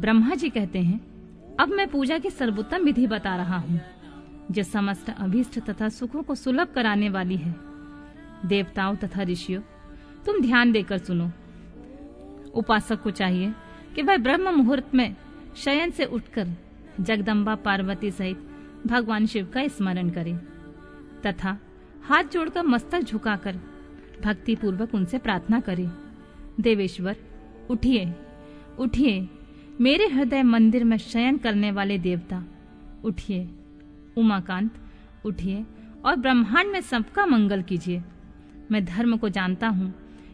ब्रह्मा जी कहते हैं, अब मैं पूजा की सर्वोत्तम विधि बता रहा हूँ, जो समस्त अभीष्ट तथा सुखों को सुलभ कराने वाली है। देवताओं तथा ऋषियों, तुम ध्यान देकर सुनो। उपासक को चाहिए कि वह ब्रह्म मुहूर्त में शयन से उठकर जगदम्बा पार्वती सहित भगवान शिव का स्मरण करे, तथा हाथ जोड़कर मस्तक झुकाकर भक्ति पूर्वक उनसे प्रार्थना करे। देवेश्वर, उठिए उठिए। मेरे हृदय मंदिर में शयन करने वाले देवता, उठिए, उमाकांत, उठिए और ब्रह्मांड में सबका मंगल कीजिए। मैं धर्म को जानता हूँ,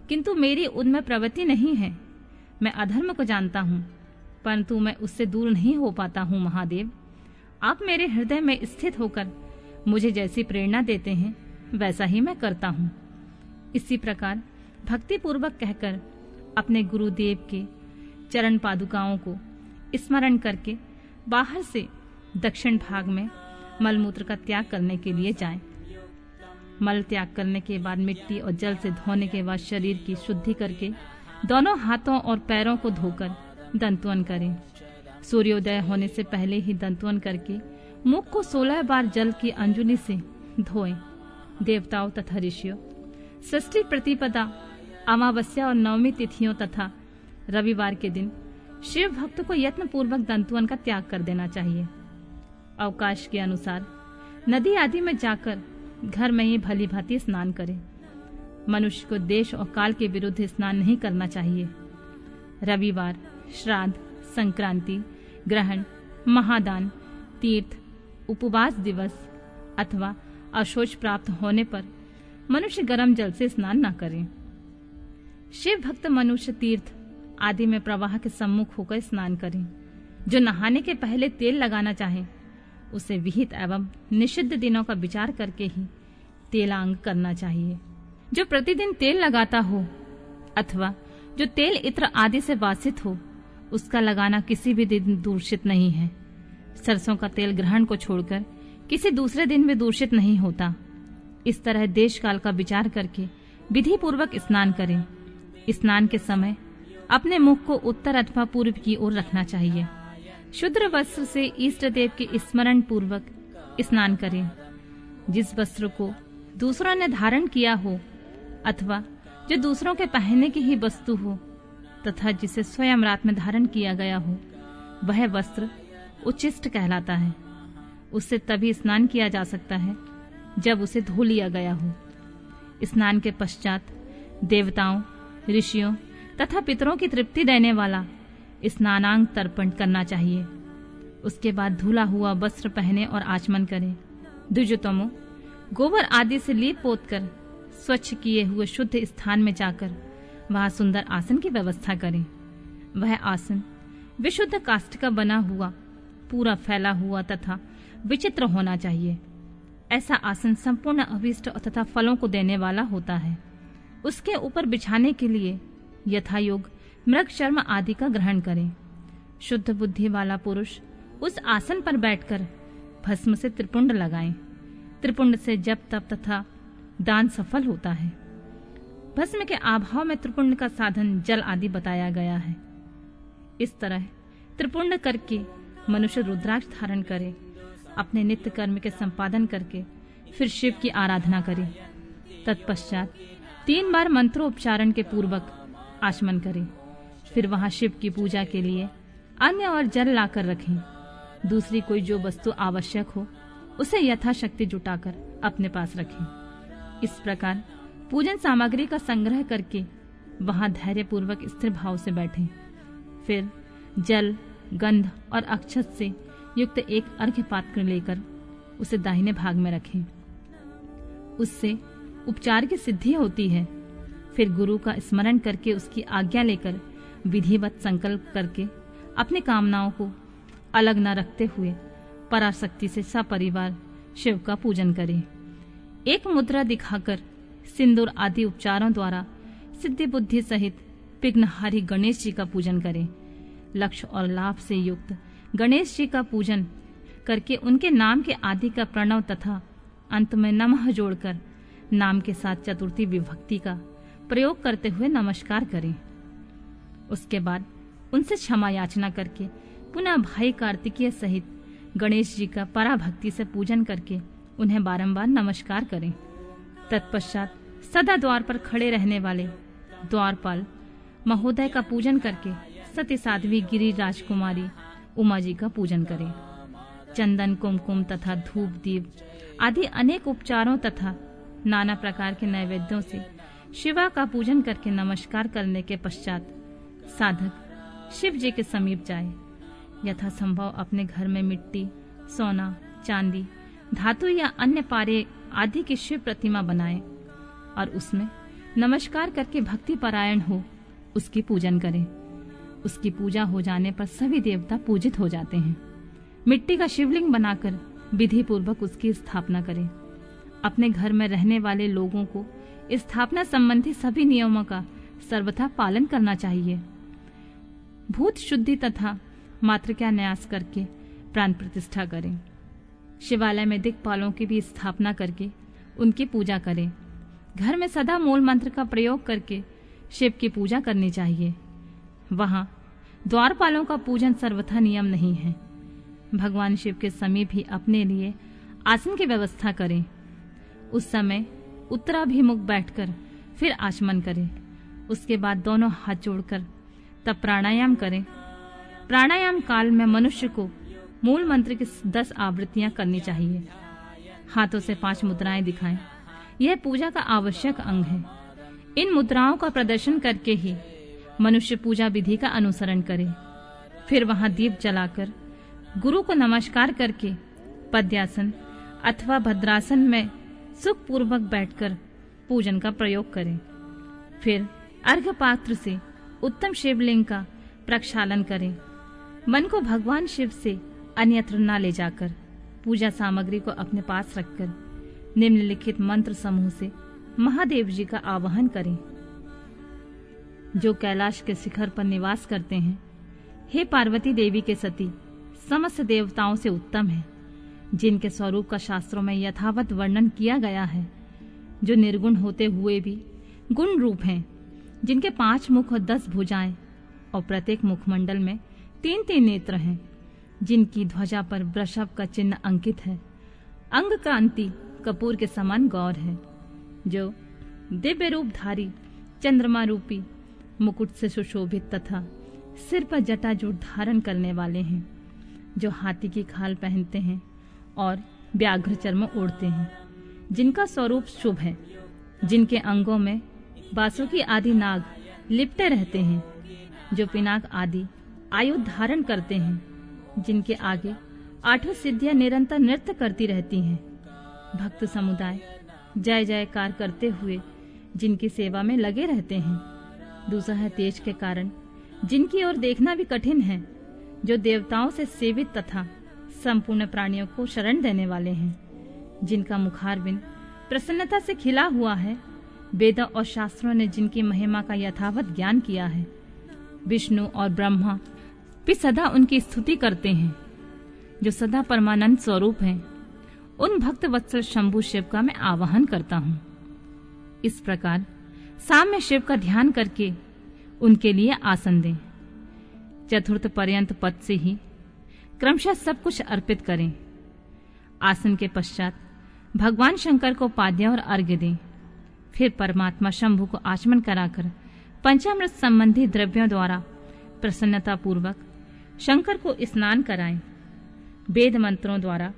किंतु मेरी उनमें प्रवृत्ति नहीं है। मैं अधर्म को जानता हूँ, परंतु मैं उससे दूर नहीं हो पाता हूँ, महादेव। आप मेरे हृदय में स्थित होकर मुझे जैसी प्रेरणा देते हैं, वैसा ही मैं करता हूँ। इसी प्रकार भक्ति पूर्वक कहकर अपने गुरुदेव के चरण पादुकाओं को स्मरण करके बाहर से दक्षिण भाग में मलमूत्र का त्याग करने के लिए जाएँ। मल त्याग करने के बाद मिट्टी और जल से धोने के बाद शरीर की शुद्धि करके दोनों हाथों और पैरों को धोकर दंतवन करें सूर्योदय होने से पहले ही दंतवन करके मुख को सोलह बार जल की अंजुली से धोएँ देवताओं तथा ऋषियों, षष्ठी प्रतिपदा, अमावस्या और नवमी तिथियों तथा रविवार के दिन शिव भक्त को यत्न पूर्वक दंतुअन का त्याग कर देना चाहिए। अवकाश के अनुसार नदी आदि में जाकर घर में ही भली भांति स्नान करें। मनुष्य को देश और काल के विरुद्ध स्नान नहीं करना चाहिए। रविवार, श्राद्ध, संक्रांति, ग्रहण, महादान, तीर्थ, उपवास दिवस अथवा अशोच प्राप्त होने पर मनुष्य गर्म जल से स्नान न करें। शिव भक्त मनुष्य तीर्थ आदि में प्रवाह के सम्मुख होकर स्नान करें। जो नहाने के पहले तेल लगाना चाहे, उसे विहित एवं निषिद्ध दिनों का विचार करके ही तेलांग करना चाहिए। जो प्रतिदिन तेल लगाता हो, अथवा जो तेल इत्र आदि से वासित हो, उसका लगाना किसी भी दिन दूषित नहीं है। सरसों का तेल ग्रहण को छोड़कर किसी दूसरे दिन भी दूषित नहीं होता। इस तरह देश काल का विचार करके विधि पूर्वक स्नान करें। स्नान के समय अपने मुख को उत्तर अथवा पूर्व की ओर रखना चाहिए। शुद्र वस्त्र से इष्ट देव के स्मरण पूर्वक स्नान करें। जिस वस्त्र को दूसरों ने धारण किया हो अथवा जो दूसरों के पहनने की ही वस्तु हो तथा जिसे स्वयं रात में धारण किया गया हो, वह वस्त्र उचिष्ट कहलाता है। उससे तभी स्नान किया जा सकता है, जब उसे धो लिया गया हो। स्नान के पश्चात देवताओं, ऋषियों तथा पितरों की तृप्ति देने वाला। स्नानांग तर्पण करना चाहिए। उसके बाद धुला हुआ वस्त्र पहने और आचमन करें। द्विजतमो, गोबर आदि से लीप पोत कर, स्वच्छ किए हुए शुद्ध स्थान में जाकर, वहाँ सुंदर आसन की व्यवस्था करें। वह आसन विशुद्ध काष्ठ का बना हुआ, पूरा फैला हुआ तथा विचित्र होना चाहिए। ऐसा आसन संपूर्ण अभिष्ट तथा फलों को देने वाला होता है। उसके ऊपर बिछाने के लिए यथा योग मृग शर्म आदि का ग्रहण करें। शुद्ध बुद्धि वाला पुरुष उस आसन पर बैठकर भस्म से त्रिपुंड लगाएँ। त्रिपुंड से जप, तप तथा दान सफल होता है। भस्म के अभाव में त्रिपुंड का साधन जल आदि बताया गया है। इस तरह त्रिपुंड करके मनुष्य रुद्राक्ष धारण करे, अपने नित्य कर्म के संपादन करके फिर शिव की आराधना करे। तत्पश्चात तीन बार मंत्रोच्चारण के पूर्वक आचमन करें। फिर वहाँ शिव की पूजा के लिए अन्य और जल लाकर रखें। दूसरी कोई जो वस्तु आवश्यक हो, उसे यथाशक्ति जुटाकर अपने पास रखें। इस प्रकार पूजन सामग्री का संग्रह करके वहाँ धैर्य पूर्वक स्थिर भाव से बैठें। फिर जल, गंध और अक्षत से युक्त एक अर्घ्य पात्र लेकर उसे दाहिने भाग में रखें। उससे उपचार की सिद्धि होती है। फिर गुरु का स्मरण करके उसकी आज्ञा लेकर विधिवत संकल्प करके अपनी कामनाओं को अलग न रखते हुए पराशक्ति से सपरिवार शिव का पूजन करें। एक मुद्रा दिखाकर सिंदूर आदि उपचारों द्वारा सिद्धि बुद्धि सहित विघ्नहारी गणेश जी का पूजन करें। लक्ष्य और लाभ से युक्त गणेश जी का पूजन करके उनके नाम के आदि का प्रणव तथा अंत में नमः जोड़कर नाम के साथ चतुर्थी विभक्ति का प्रयोग करते हुए नमस्कार करें। उसके बाद उनसे क्षमा याचना करके, पुनः भाई कार्तिकीय सहित गणेश जी का पराभक्ति से पूजन करके उन्हें बारंबार नमस्कार करें। तत्पश्चात सदा द्वार पर खड़े रहने वाले द्वारपाल महोदय का पूजन करके सती साध्वी गिरी राजकुमारी उमा जी का पूजन करें। चंदन, कुमकुम तथा धूप, दीप आदि अनेक उपचारों तथा नाना प्रकार के नैवेद्यों से शिवा का पूजन करके नमस्कार करने के पश्चात साधक शिव जी के समीप जाए। यथा संभव अपने घर में मिट्टी, सोना, चांदी, धातु या अन्य पारे आदि की शिव प्रतिमा बनाए और उसमें नमस्कार करके भक्ति परायण हो, उसकी पूजन करें। उसकी पूजा हो जाने पर सभी देवता पूजित हो जाते हैं। मिट्टी का शिवलिंग बनाकर विधि पूर्वक उसकी स्थापना करें। अपने घर में रहने वाले लोगों को स्थापना संबंधी सभी नियमों का सर्वथा पालन करना चाहिए। भूत शुद्धि तथा मातृका न्यास करके प्राण प्रतिष्ठा करें। शिवालय में दिक्पालों की भी स्थापना करके उनकी पूजा करें। घर में सदा मूल मंत्र का प्रयोग करके शिव की पूजा करनी चाहिए। वहाँ द्वारपालों का पूजन सर्वथा नियम नहीं है। भगवान शिव के समीप ही अपने लिए आसन की व्यवस्था करें। उस समय उत्तराभिमुख बैठकर फिर आचमन करें। उसके बाद दोनों हाथ जोड़कर तब प्राणायाम करें। प्राणायाम काल में मनुष्य को मूल मंत्र की दस आवृत्तियाँ करनी चाहिए। हाथों से पाँच मुद्राएँ दिखाएँ। यह पूजा का आवश्यक अंग है। इन मुद्राओं का प्रदर्शन करके ही मनुष्य पूजा विधि का अनुसरण करे। फिर वहाँ दीप जलाकर गुरु को नमस्कार करके पद्यासन अथवा भद्रासन में सुख पूर्वक बैठकर पूजन का प्रयोग करें। फिर अर्घ पात्र से उत्तम शिवलिंग का प्रक्षालन करें। मन को भगवान शिव से अन्यत्र न ले जाकर पूजा सामग्री को अपने पास रखकर निम्नलिखित मंत्र समूह से महादेव जी का आवाहन करें। जो कैलाश के शिखर पर निवास करते हैं, हे पार्वती देवी के सती, समस्त देवताओं से उत्तम है। जिनके स्वरूप का शास्त्रों में यथावत वर्णन किया गया है, जो निर्गुण होते हुए भी गुण रूप हैं, जिनके पाँच मुख और दस भुजाएँ और प्रत्येक मुखमंडल में तीन तीन नेत्र हैं, जिनकी ध्वजा पर वृषभ का चिन्ह अंकित है। अंग कांति कपूर के समान गौर है, जो दिव्य रूपधारी, चंद्रमा रूपी, मुकुट से सुशोभित तथा सिर पर जटाजूट धारण करने वाले हैं, जो हाथी की खाल पहनते हैं। और व्याघ्र चर्म ओढ़ते हैं, जिनका स्वरूप शुभ है, जिनके अंगों में बासुकी आदि नाग लिपटे रहते हैं, जो पिनाक आदि आयु धारण करते हैं, जिनके आगे आठों सिद्धियाँ निरंतर नृत्य करती रहती हैं। भक्त समुदाय जय जयकार करते हुए जिनकी सेवा में लगे रहते हैं। दूसरा है तेज के कारण, जिनकी ओर देखना भी कठिन है, जो देवताओं से सेवित तथा संपूर्ण प्राणियों को शरण देने वाले हैं, जिनका मुखारबिंद प्रसन्नता से खिला हुआ है। वेदों और शास्त्रों ने जिनकी महिमा का यथावत ज्ञान किया है, विष्णु और ब्रह्मा भी सदा उनकी स्तुति करते हैं, जो सदा परमानंद स्वरूप हैं। उन भक्त वत्सल शंभु शिव का मैं आवाहन करता हूँ। इस प्रकार साम्य शिव का ध्यान करके उनके लिए आसन दें। चतुर्थ पर्यंत पद से ही क्रमशः सब कुछ अर्पित करें। आसन के पश्चात भगवान शंकर को पाद्य और अर्घ्य दें। फिर परमात्मा शंभु को आचमन कराकर पंचामृत संबंधी द्रव्यों द्वारा प्रसन्नता पूर्वक शंकर को स्नान कराएँ। वेद मंत्रों द्वारा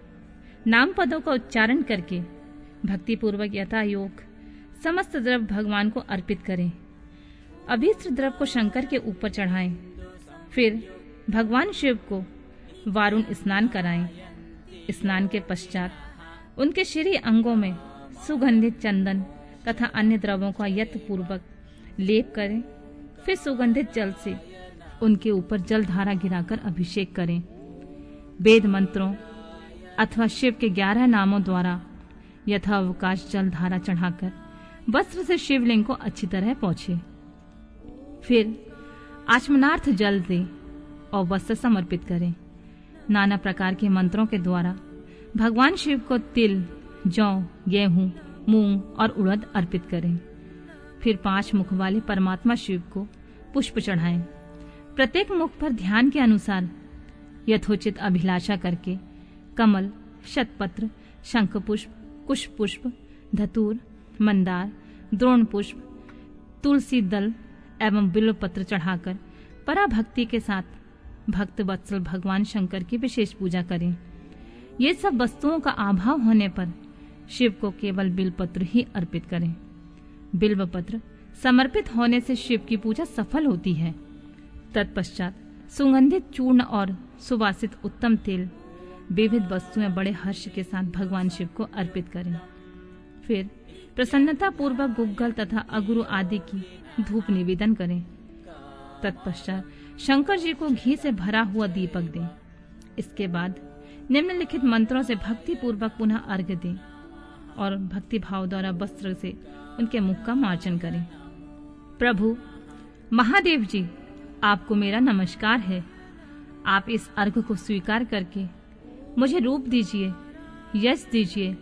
नाम पदों का उच्चारण करके भक्ति पूर्वक यथा योग समस्त द्रव्य भगवान को अर्पित करें। अभिष्ट द्रव्य को शंकर के ऊपर चढ़ाएँ। फिर भगवान शिव को वारुण स्नान कराएँ। स्नान के पश्चात उनके श्री अंगों में सुगंधित चंदन तथा अन्य द्रवों का यथ पूर्वक लेप करें, फिर सुगंधित जल से उनके ऊपर जल धारा गिराकर अभिषेक करें। वेद मंत्रों अथवा शिव के ग्यारह नामों द्वारा यथावकाश जल धारा चढ़ाकर वस्त्र से शिवलिंग को अच्छी तरह पहुँचे फिर आचमनार्थ जल दे और वस्त्र समर्पित करें। नाना प्रकार के मंत्रों के द्वारा भगवान शिव को तिल, जौ, गेहूँ, मूंग और उड़द अर्पित करें। फिर पाँच मुख वाले परमात्मा शिव को पुष्प चढ़ाएँ। प्रत्येक मुख पर ध्यान के अनुसार यथोचित अभिलाषा करके कमल, शतपत्र, शंखपुष्प, कुशपुष्प, धतूर, मंदार द्रोण पुष्प तुलसी दल एवं बिल्व पत्र चढ़ाकर पराभक्ति के साथ भक्त वत्सल भगवान शंकर की विशेष पूजा करें। ये सब वस्तुओं का अभाव होने पर शिव को केवल बिलपत्र ही अर्पित करें। बिल्व पत्र समर्पित होने से शिव की पूजा सफल होती है। तत्पश्चात सुगंधित चूर्ण और सुवासित उत्तम तेल, विविध वस्तुएँ बड़े हर्ष के साथ भगवान शिव को अर्पित करें। फिर प्रसन्नता पूर्वक गुग्गल तथा अगुरु आदि की धूप निवेदन करें। तत्पश्चात शंकर जी को घी से भरा हुआ दीपक दें। इसके बाद निम्नलिखित मंत्रों से भक्ति पूर्वक पुनः अर्घ्य दें और भक्ति भाव द्वारा वस्त्र से उनके मुख का मार्जन करें। प्रभु, महादेव जी, आपको मेरा नमस्कार है। आप इस अर्घ को स्वीकार करके मुझे रूप दीजिए, यश दीजिए,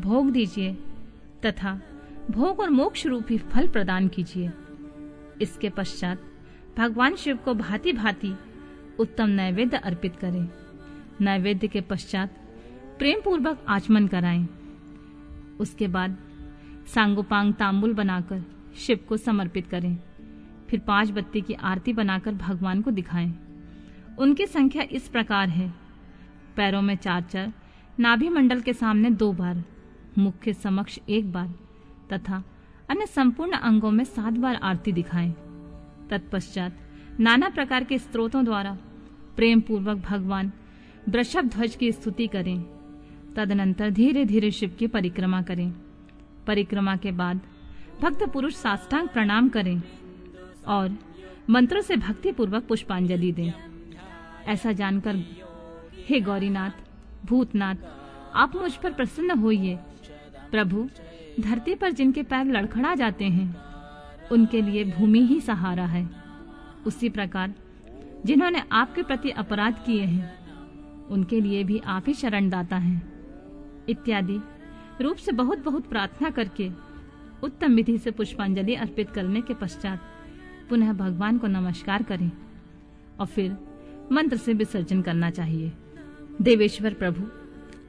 भोग दीजिए तथा भोग और मोक्ष रूपी फल प्रदान कीजिए। इसके पश्चात भगवान शिव को भांति भांति उत्तम नैवेद्य अर्पित करें। नैवेद्य के पश्चात प्रेम पूर्वक आचमन कराएँ। उसके बाद सांगोपांग तांबुल बनाकर शिव को समर्पित करें। फिर पाँच बत्ती की आरती बनाकर भगवान को दिखाएँ। उनकी संख्या इस प्रकार है। पैरों में चार चार नाभि मंडल के सामने दो बार मुख्य समक्ष एक बार, तथा अन्य संपूर्ण अंगों में सात बार आरती दिखाएँ। तत्पश्चात नाना प्रकार के स्त्रोतों द्वारा प्रेम पूर्वक भगवान वृषभ ध्वज की स्तुति करें। तदनंतर धीरे धीरे शिव की परिक्रमा करें। परिक्रमा के बाद भक्त पुरुष साष्टांग प्रणाम करें और मंत्रों से भक्ति पूर्वक पुष्पांजलि दें। ऐसा जानकर हे गौरीनाथ, भूतनाथ, आप मुझ पर प्रसन्न होइए। प्रभु, धरती पर जिनके पैर लड़खड़ा जाते हैं उनके लिए भूमि ही सहारा है। उसी प्रकार, जिन्होंने आपके प्रति अपराध किए हैं, उनके लिए भी आप ही शरण दाता हैं। इत्यादि, रूप से बहुत बहुत प्रार्थना करके उत्तम विधि से पुष्पांजलि अर्पित करने के पश्चात पुनः भगवान को नमस्कार करें और फिर मंत्र से विसर्जन करना चाहिए। देवेश्वर प्रभु,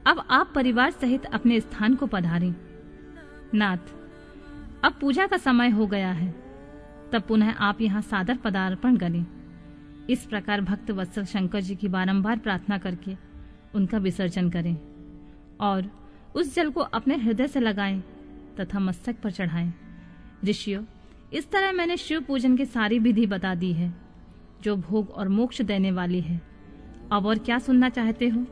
अब आप परिवार सहित अपने स्थान को पधारें। नाथ अब पूजा का समय हो गया है। तब पुनः आप यहाँ सादर पदार्पण करें। इस प्रकार भक्त वत्सल शंकर जी की बारंबार प्रार्थना करके उनका विसर्जन करें और उस जल को अपने हृदय से लगाएँ तथा मस्तक पर चढ़ाएँ। ऋषियों, इस तरह मैंने शिव पूजन की सारी विधि बता दी है, जो भोग और मोक्ष देने वाली है। अब और क्या सुनना चाहते हो?